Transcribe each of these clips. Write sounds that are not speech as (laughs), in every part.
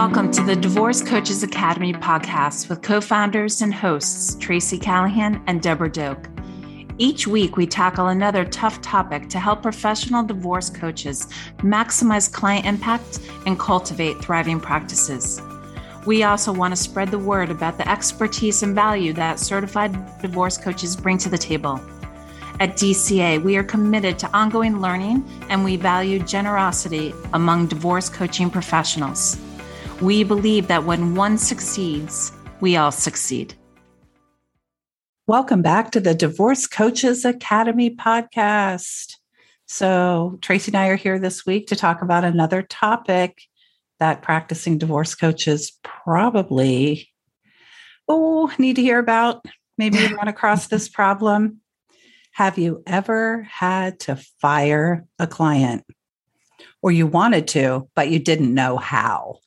Welcome to the Divorce Coaches Academy podcast with co founders and hosts Tracy Callahan and Debra Doak. Each week, we tackle another tough topic to help professional divorce coaches maximize client impact and cultivate thriving practices. We also want to spread the word about the expertise and value that certified divorce coaches bring to the table. At DCA, we are committed to ongoing learning and we value generosity among divorce coaching professionals. We believe that when one succeeds, we all succeed. Welcome back to the Divorce Coaches Academy podcast. So, Tracy and I are here this week to talk about another topic that practicing divorce coaches probably oh need to hear about. Maybe you run across this problem. Have you ever had to fire a client? Or you wanted to, but you didn't know how?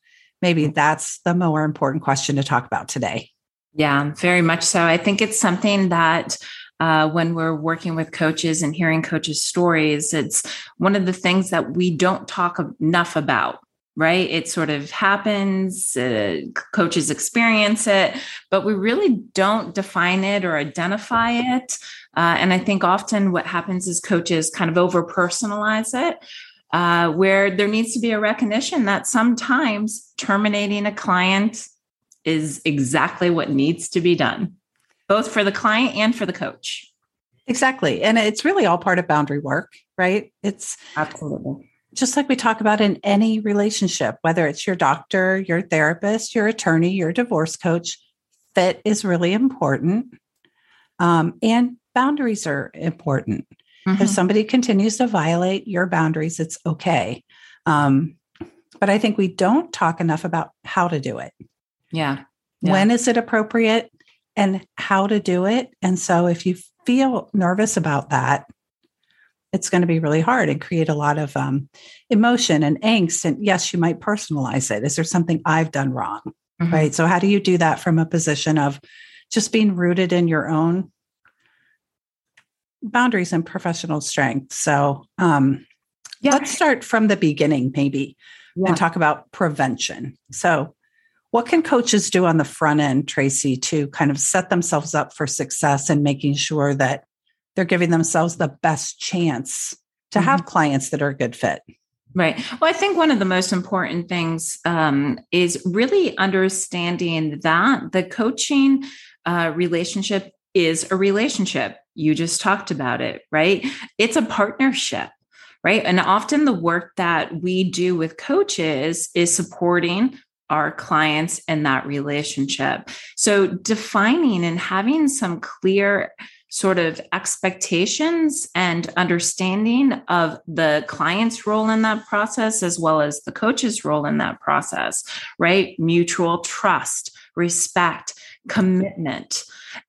Maybe that's the more important question to talk about today. Yeah, very much so. I think it's something that uh, when we're working with coaches and hearing coaches' stories, it's one of the things that we don't talk enough about. Right. It sort of happens, uh, coaches experience it, but we really don't define it or identify it. Uh, and I think often what happens is coaches kind of over personalize it uh, where there needs to be a recognition that sometimes terminating a client is exactly what needs to be done, both for the client and for the coach. Exactly. And it's really all part of boundary work, right? It's absolutely just like we talk about in any relationship, whether it's your doctor, your therapist, your attorney, your divorce coach, fit is really important. Um, and boundaries are important. Mm-hmm. If somebody continues to violate your boundaries, it's okay. Um, but I think we don't talk enough about how to do it. Yeah. yeah. When is it appropriate and how to do it? And so if you feel nervous about that, it's going to be really hard and create a lot of um, emotion and angst. And yes, you might personalize it. Is there something I've done wrong? Mm-hmm. Right. So, how do you do that from a position of just being rooted in your own boundaries and professional strength. So, um, yeah. let's start from the beginning, maybe, yeah. and talk about prevention. So, what can coaches do on the front end, Tracy, to kind of set themselves up for success and making sure that they're giving themselves the best chance to mm-hmm. have clients that are a good fit? Right. Well, I think one of the most important things um, is really understanding that the coaching uh, relationship is a relationship. You just talked about it, right? It's a partnership, right? And often the work that we do with coaches is supporting our clients in that relationship. So defining and having some clear sort of expectations and understanding of the client's role in that process as well as the coach's role in that process, right? Mutual trust, respect, commitment.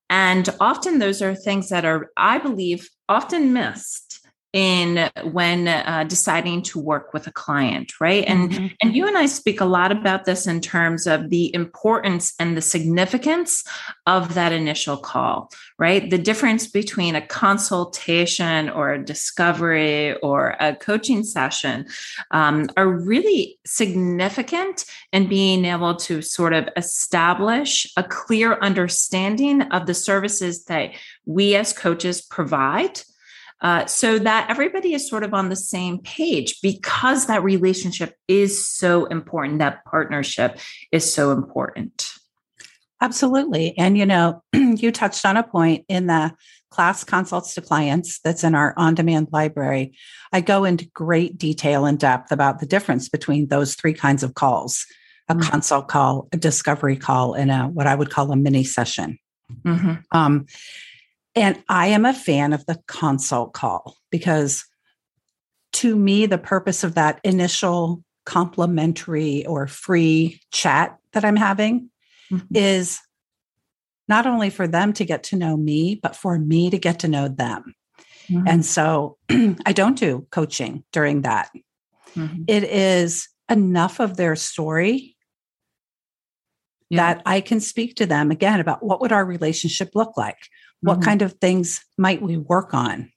And often those are things that are, I believe, often missed in when uh, deciding to work with a client right and mm-hmm. and you and i speak a lot about this in terms of the importance and the significance of that initial call right the difference between a consultation or a discovery or a coaching session um, are really significant in being able to sort of establish a clear understanding of the services that we as coaches provide uh, so that everybody is sort of on the same page because that relationship is so important, that partnership is so important. Absolutely. And, you know, (clears throat) you touched on a point in the class consults to clients that's in our on demand library. I go into great detail and depth about the difference between those three kinds of calls a mm-hmm. consult call, a discovery call, and a what I would call a mini session. Mm-hmm. Um, and I am a fan of the consult call because to me, the purpose of that initial complimentary or free chat that I'm having mm-hmm. is not only for them to get to know me, but for me to get to know them. Mm-hmm. And so (clears throat) I don't do coaching during that. Mm-hmm. It is enough of their story yeah. that I can speak to them again about what would our relationship look like? What mm-hmm. kind of things might we work on?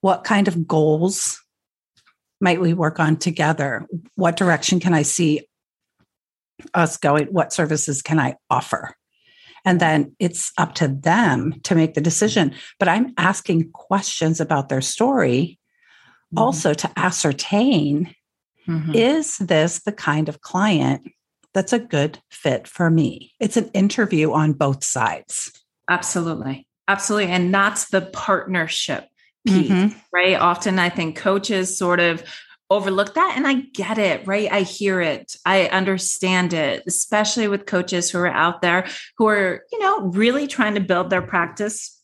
What kind of goals might we work on together? What direction can I see us going, what services can I offer? And then it's up to them to make the decision. But I'm asking questions about their story mm-hmm. also to ascertain mm-hmm. is this the kind of client that's a good fit for me? It's an interview on both sides. Absolutely. Absolutely. And that's the partnership piece, mm-hmm. right? Often I think coaches sort of overlook that and I get it, right? I hear it. I understand it, especially with coaches who are out there who are, you know, really trying to build their practice.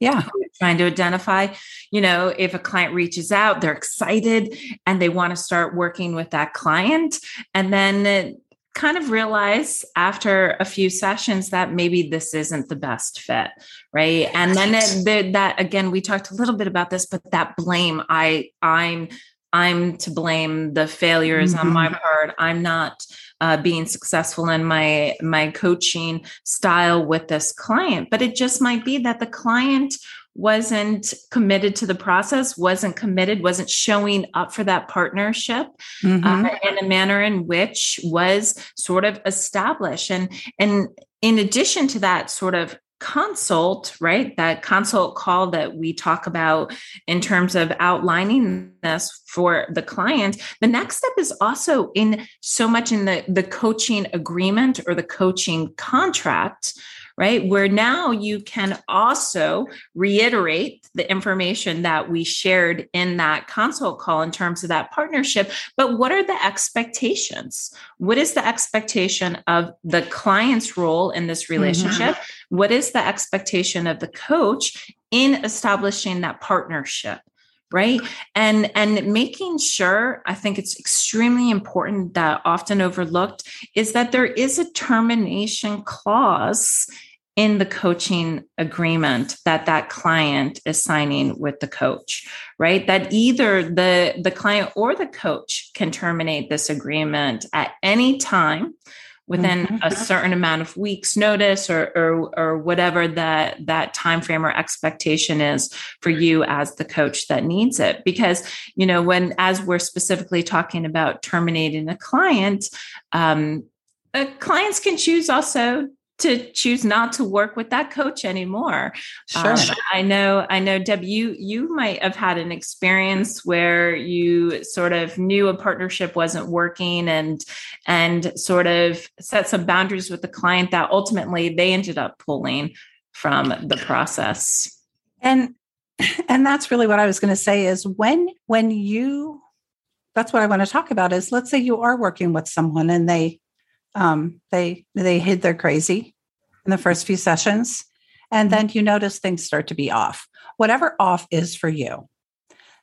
Yeah. Trying to identify, you know, if a client reaches out, they're excited and they want to start working with that client. And then kind of realize after a few sessions that maybe this isn't the best fit right and then it, that again we talked a little bit about this but that blame i i'm i'm to blame the failures mm-hmm. on my mm-hmm. part i'm not uh, being successful in my my coaching style with this client but it just might be that the client wasn't committed to the process, wasn't committed, wasn't showing up for that partnership mm-hmm. uh, in a manner in which was sort of established. And and in addition to that sort of consult, right? That consult call that we talk about in terms of outlining this for the client. The next step is also in so much in the, the coaching agreement or the coaching contract, right? Where now you can also reiterate the information that we shared in that consult call in terms of that partnership. But what are the expectations? What is the expectation of the client's role in this relationship? Mm-hmm. What is the expectation of the coach in establishing that partnership? right and and making sure i think it's extremely important that often overlooked is that there is a termination clause in the coaching agreement that that client is signing with the coach right? That either the the client or the coach can terminate this agreement at any time within mm-hmm. a certain amount of weeks notice or, or or whatever that that time frame or expectation is for you as the coach that needs it. Because you know when as we're specifically talking about terminating a client um, uh, clients can choose also to choose not to work with that coach anymore. Sure. Um, I know, I know, Deb, you you might have had an experience where you sort of knew a partnership wasn't working and and sort of set some boundaries with the client that ultimately they ended up pulling from the process. And and that's really what I was going to say is when when you that's what I want to talk about is let's say you are working with someone and they um, they they hid their crazy in the first few sessions, and then you notice things start to be off. Whatever off is for you,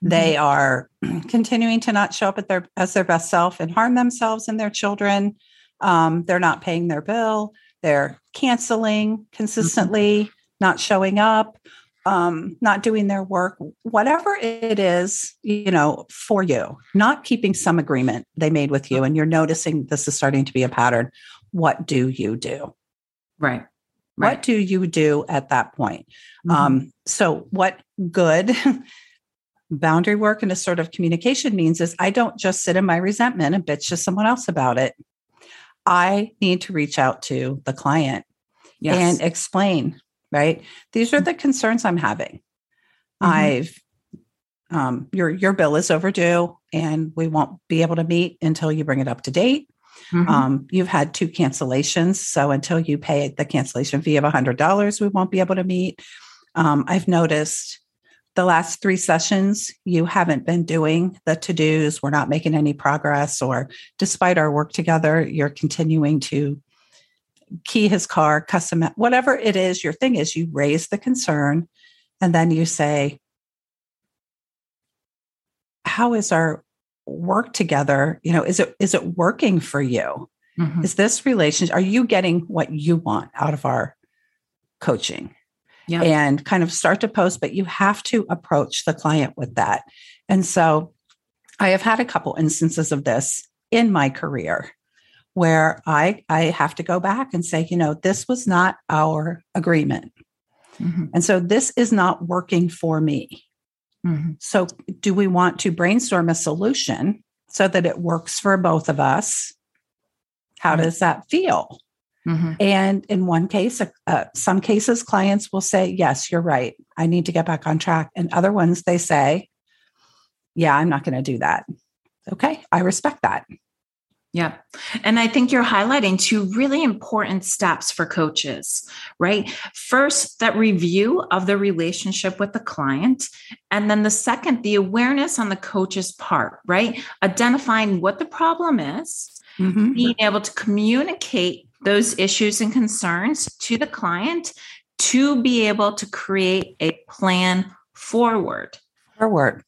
they mm-hmm. are (clears throat) continuing to not show up at their as their best self and harm themselves and their children. Um, they're not paying their bill. They're canceling consistently, mm-hmm. not showing up, um, not doing their work, whatever it is, you know, for you, not keeping some agreement they made with you, and you're noticing this is starting to be a pattern. What do you do? Right. right. What do you do at that point? Mm-hmm. Um, so, what good (laughs) boundary work and a sort of communication means is I don't just sit in my resentment and bitch to someone else about it. I need to reach out to the client yes. and explain right? These are mm. the concerns I'm having. Mm-hmm. I've um, your your bill is overdue, and we won't be able to meet until you bring it up to date. Mm-hmm. Um, you've had two cancellations, so until you pay the cancellation fee of hundred dollars, we won't be able to meet. Um, I've noticed the last three sessions you haven't been doing the to dos. We're not making any progress, or despite our work together, you're continuing to key his car, custom, whatever it is, your thing is you raise the concern and then you say, how is our work together? You know, is it is it working for you? Mm-hmm. Is this relationship, are you getting what you want out of our coaching? Yeah. And kind of start to post, but you have to approach the client with that. And so I have had a couple instances of this in my career where I, I have to go back and say, you know, this was not our agreement. Mm-hmm. And so this is not working for me. Mm-hmm. So, do we want to brainstorm a solution so that it works for both of us? How Right. does that feel? Mhm. And in one case, uh, some cases, clients will say, Yes, you're right. I need to get back on track. And other ones, they say, Yeah, I'm not going to do that. Okay, I respect that. Yeah. And I think you're highlighting two really important steps for coaches, right? First, that review of the relationship with the client. And then the second, the awareness on the coach's part, right? Identifying what the problem is, Mhm. being able to communicate those issues and concerns to the client to be able to create a plan forward Forward.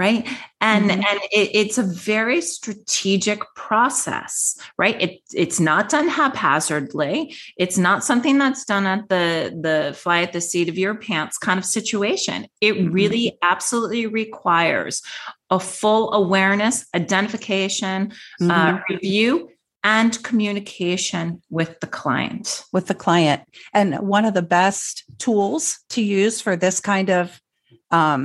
Right and Mhm. and it, it's a very strategic process right it, it's not done haphazardly it's not something that's done at the the fly at the seat of your pants kind of situation it Mhm. really absolutely requires a full awareness identification uh, Mhm. review and communication with the client with the client. And one of the best tools to use for this kind of um,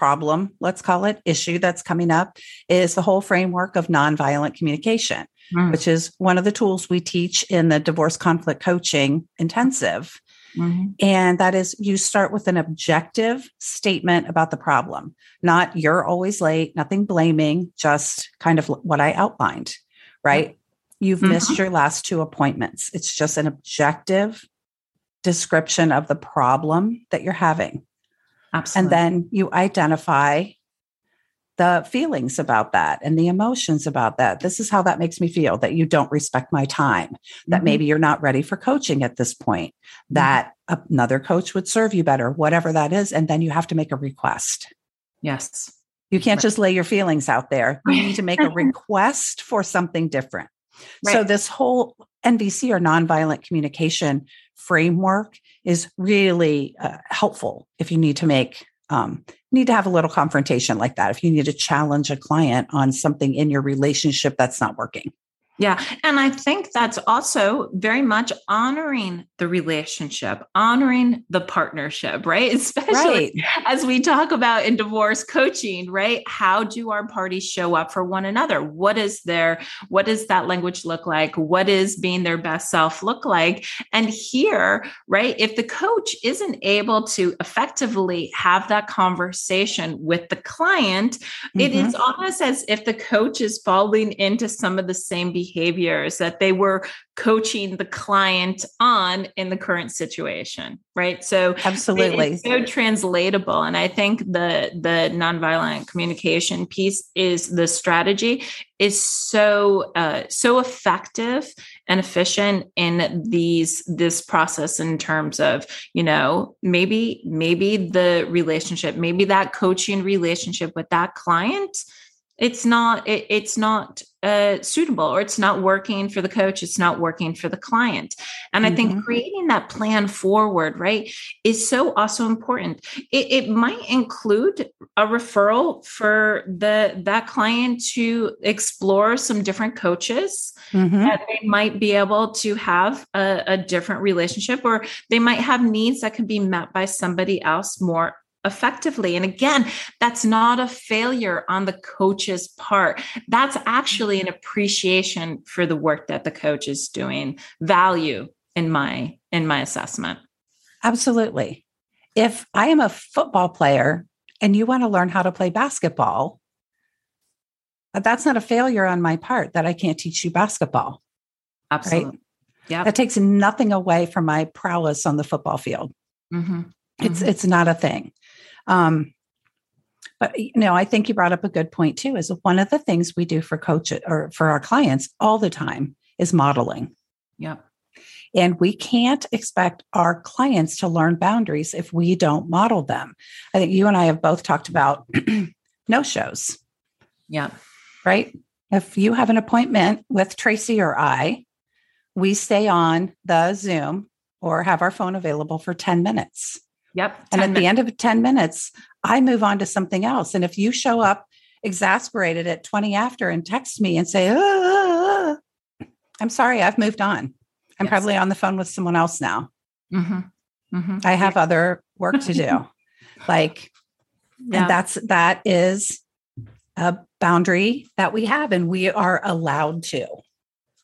problem, let's call it issue that's coming up, is the whole framework of nonviolent communication, Mm. which is one of the tools we teach in the divorce conflict coaching intensive. Mhm. And that is you start with an objective statement about the problem, not you're always late, nothing blaming, just kind of what I outlined, right? You've Mhm. missed your last two appointments. It's just an objective description of the problem that you're having. Absolutely And then you identify the feelings about that and the emotions about that. This is how that makes me feel that you don't respect my time, that Mhm. maybe you're not ready for coaching at this point, Mm-hmm. that another coach would serve you better, whatever that is. And then you have to make a request. yes You can't Right. just lay your feelings out there. You need to make a (laughs) request for something different. So, this whole NVC or nonviolent communication framework is really uh, helpful if you need to make, um, need to have a little confrontation like that. If you need to challenge a client on something in your relationship that's not working. Yeah. And I think that's also very much honoring the relationship, honoring the partnership, right? (laughs) Especially Right. as we talk about in divorce coaching, right? How do our parties show up for one another? What is their, what does that language look like? What is being their best self look like? And here, right, if the coach isn't able to effectively have that conversation with the client, it Mhm. is almost as if the coach is falling into some of the same behaviors that they were coaching the client on in the current situation, right? So Absolutely. it's so translatable, and I think the the nonviolent communication piece is the strategy is so uh, so effective and efficient in these this process in terms of you know maybe maybe the relationship maybe that coaching relationship with that client it's not it, it's not uh, suitable or it's not working for the coach it's not working for the client and i think Mhm. creating that plan forward right is so also important it, it might include a referral for the that client to explore some different coaches Mhm. that they might be able to have a, a different relationship or they might have needs that can be met by somebody else more effectively and again that's not a failure on the coach's part that's actually an appreciation for the work that the coach is doing value in my in my assessment Absolutely. If I am a football player and you want to learn how to play basketball, that's not a failure on my part that I can't teach you basketball. absolutely yeah That takes nothing away from my prowess on the football field. Mhm. It's Mhm. it's not a thing. Um, but you know, I think you brought up a good point too. Is one of the things we do for coaches or for our clients all the time is modeling. yep And we can't expect our clients to learn boundaries if we don't model them. I think you and I have both talked about (clears throat) no shows, yep right? If you have an appointment with Tracy or I, we stay on the Zoom or have our phone available for 10 minutes. Yep And 10 at the end of 10 minutes, I move on to something else. And if you show up exasperated at 20 after and text me and say, "Ah, ah, ah," I'm sorry, I've moved on. I'm Yes. probably on the phone with someone else now. Mhm. Mhm. I have other work to do. (laughs) like, Yeah. and that's that is a boundary that we have and we are allowed to.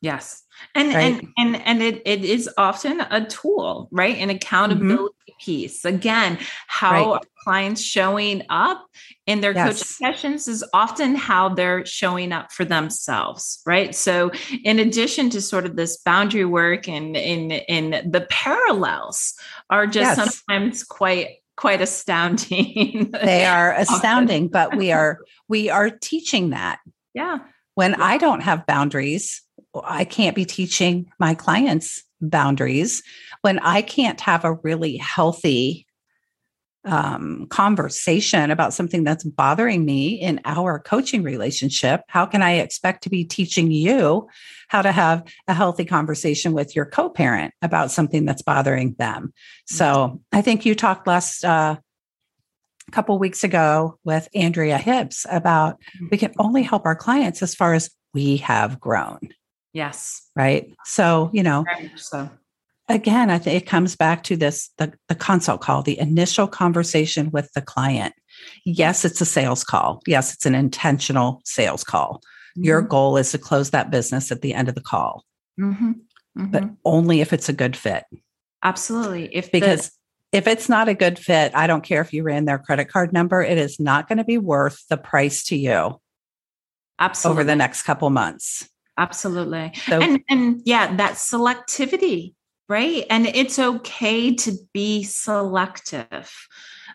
Yes. And right. and and and it, it is often a tool, right? An accountability mm-hmm. Piece. Again, how right. clients showing up in their yes. coaching sessions is often how they're showing up for themselves, right? So in addition to sort of this boundary work and in in the parallels are just yes. sometimes quite quite astounding. they are (laughs) astounding, but we are (laughs) we are teaching that. Yeah. When yeah. I don't have boundaries, I can't be teaching my clients boundaries. When I can't have a really healthy um, conversation about something that's bothering me in our coaching relationship, how can I expect to be teaching you how to have a healthy conversation with your co parent about something that's bothering them? So I think you talked last uh, couple weeks ago with Andrea Hibbs about mm-hmm. we can only help our clients as far as we have grown. Yes. Right. So, you know, so again, I think it comes back to this the, the consult call, the initial conversation with the client. Yes, it's a sales call. Yes, it's an intentional sales call. Mm-hmm. Your goal is to close that business at the end of the call, mm-hmm. Mm-hmm. but only if it's a good fit. Absolutely. If because the- if it's not a good fit, I don't care if you ran their credit card number, it is not going to be worth the price to you. Absolutely. Over the next couple months. Absolutely. So, and and yeah, that selectivity right and it's okay to be selective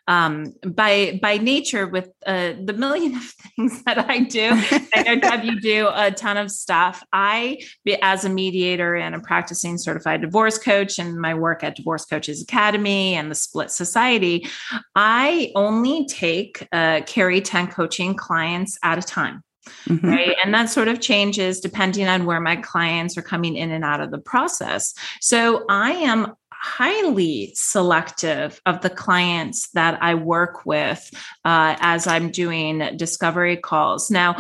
um, by by nature with uh, the million (laughs) of things that I do. I know (laughs) Deb, you do a ton of stuff. I, as a mediator and a practicing certified divorce coach, and my work at Divorce Coaches Academy and the Split Society, I only take uh, carry ten coaching clients at a time. Mm-hmm. Right. And that sort of changes depending on where my clients are coming in and out of the process. So I am highly selective of the clients that I work with uh, as I'm doing discovery calls. Now,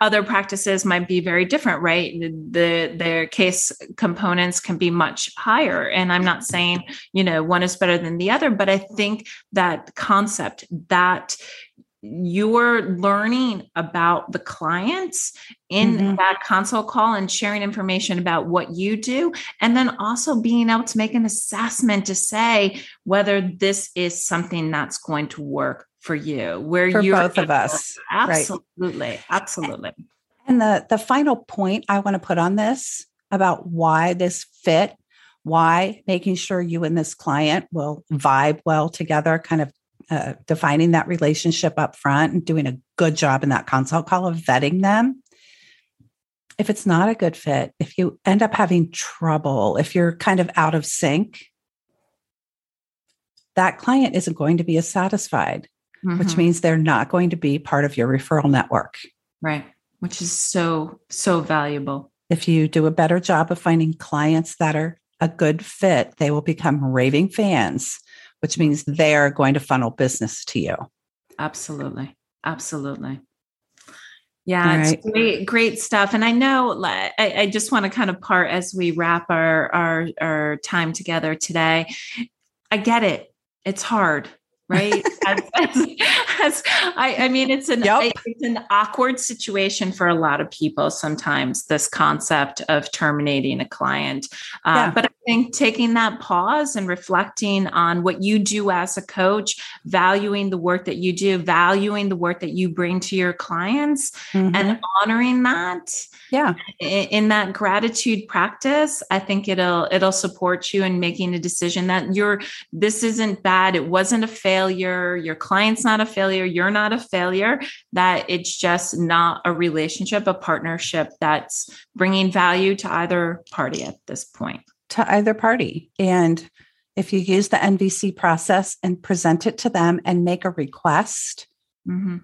other practices might be very different, right? The their case components can be much higher, and I'm not saying you know one is better than the other, but I think that concept that you're learning about the clients in mm-hmm. that consult call and sharing information about what you do and then also being able to make an assessment to say whether this is something that's going to work for you where for you're both of us absolutely right. absolutely and the the final point i want to put on this about why this fit why making sure you and this client will vibe well together kind of uh, defining that relationship up front and doing a good job in that consult call of vetting them. If it's not a good fit, if you end up having trouble, if you're kind of out of sync, that client isn't going to be as satisfied, mm-hmm. which means they're not going to be part of your referral network. Right. Which is so, so valuable. If you do a better job of finding clients that are a good fit, they will become raving fans which means they're going to funnel business to you. Absolutely. Absolutely. Yeah, right. it's great, great stuff. And I know I, I just want to kind of part as we wrap our, our our time together today. I get it. It's hard right? (laughs) as, as, as, I, I, mean, it's an yep. it's an awkward situation for a lot of people sometimes. This concept of terminating a client, uh, yeah. but I think taking that pause and reflecting on what you do as a coach, valuing the work that you do, valuing the work that you bring to your clients, mm-hmm. and honoring that. Yeah, in, in that gratitude practice, I think it'll it'll support you in making a decision that you're this isn't bad. It wasn't a failure, your client's not a failure, you're not a failure, that it's just not a relationship, a partnership that's bringing value to either party at this point. To either party. And if you use the NVC process and present it to them and make a request, mm-hmm.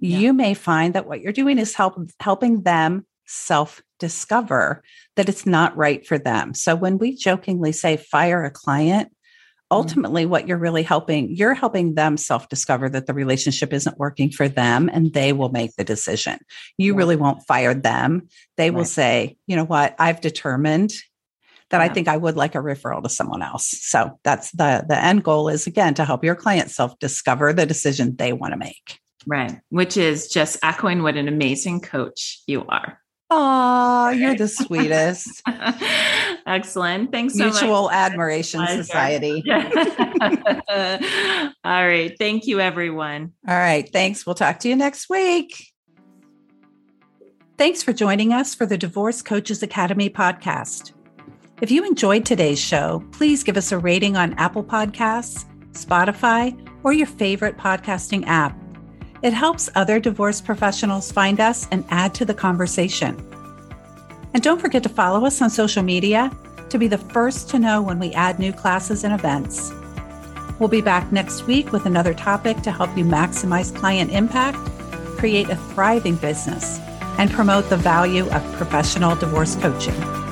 yeah. you may find that what you're doing is help, helping them self discover that it's not right for them. So when we jokingly say fire a client, Mm-hmm. ultimately what you're really helping you're helping them self discover that the relationship isn't working for them and they will make the decision you really won't fire them they right. will say you know what i've determined that yeah. i think i would like a referral to someone else so that's the the end goal is again to help your client self discover the decision they want to make right which is just echoing what an amazing coach you are Oh, you're the sweetest. (laughs) Excellent. Thanks so much. Mutual much. Admiration Society. (laughs) All right. Thank you, everyone. All right. Thanks. We'll talk to you next week. Thanks for joining us for the Divorce Coaches Academy podcast. If you enjoyed today's show, please give us a rating on Apple Podcasts, Spotify, or your favorite podcasting app. It helps other divorce professionals find us and add to the conversation. And don't forget to follow us on social media to be the first to know when we add new classes and events. We'll be back next week with another topic to help you maximize client impact, create a thriving business, and promote the value of professional divorce coaching.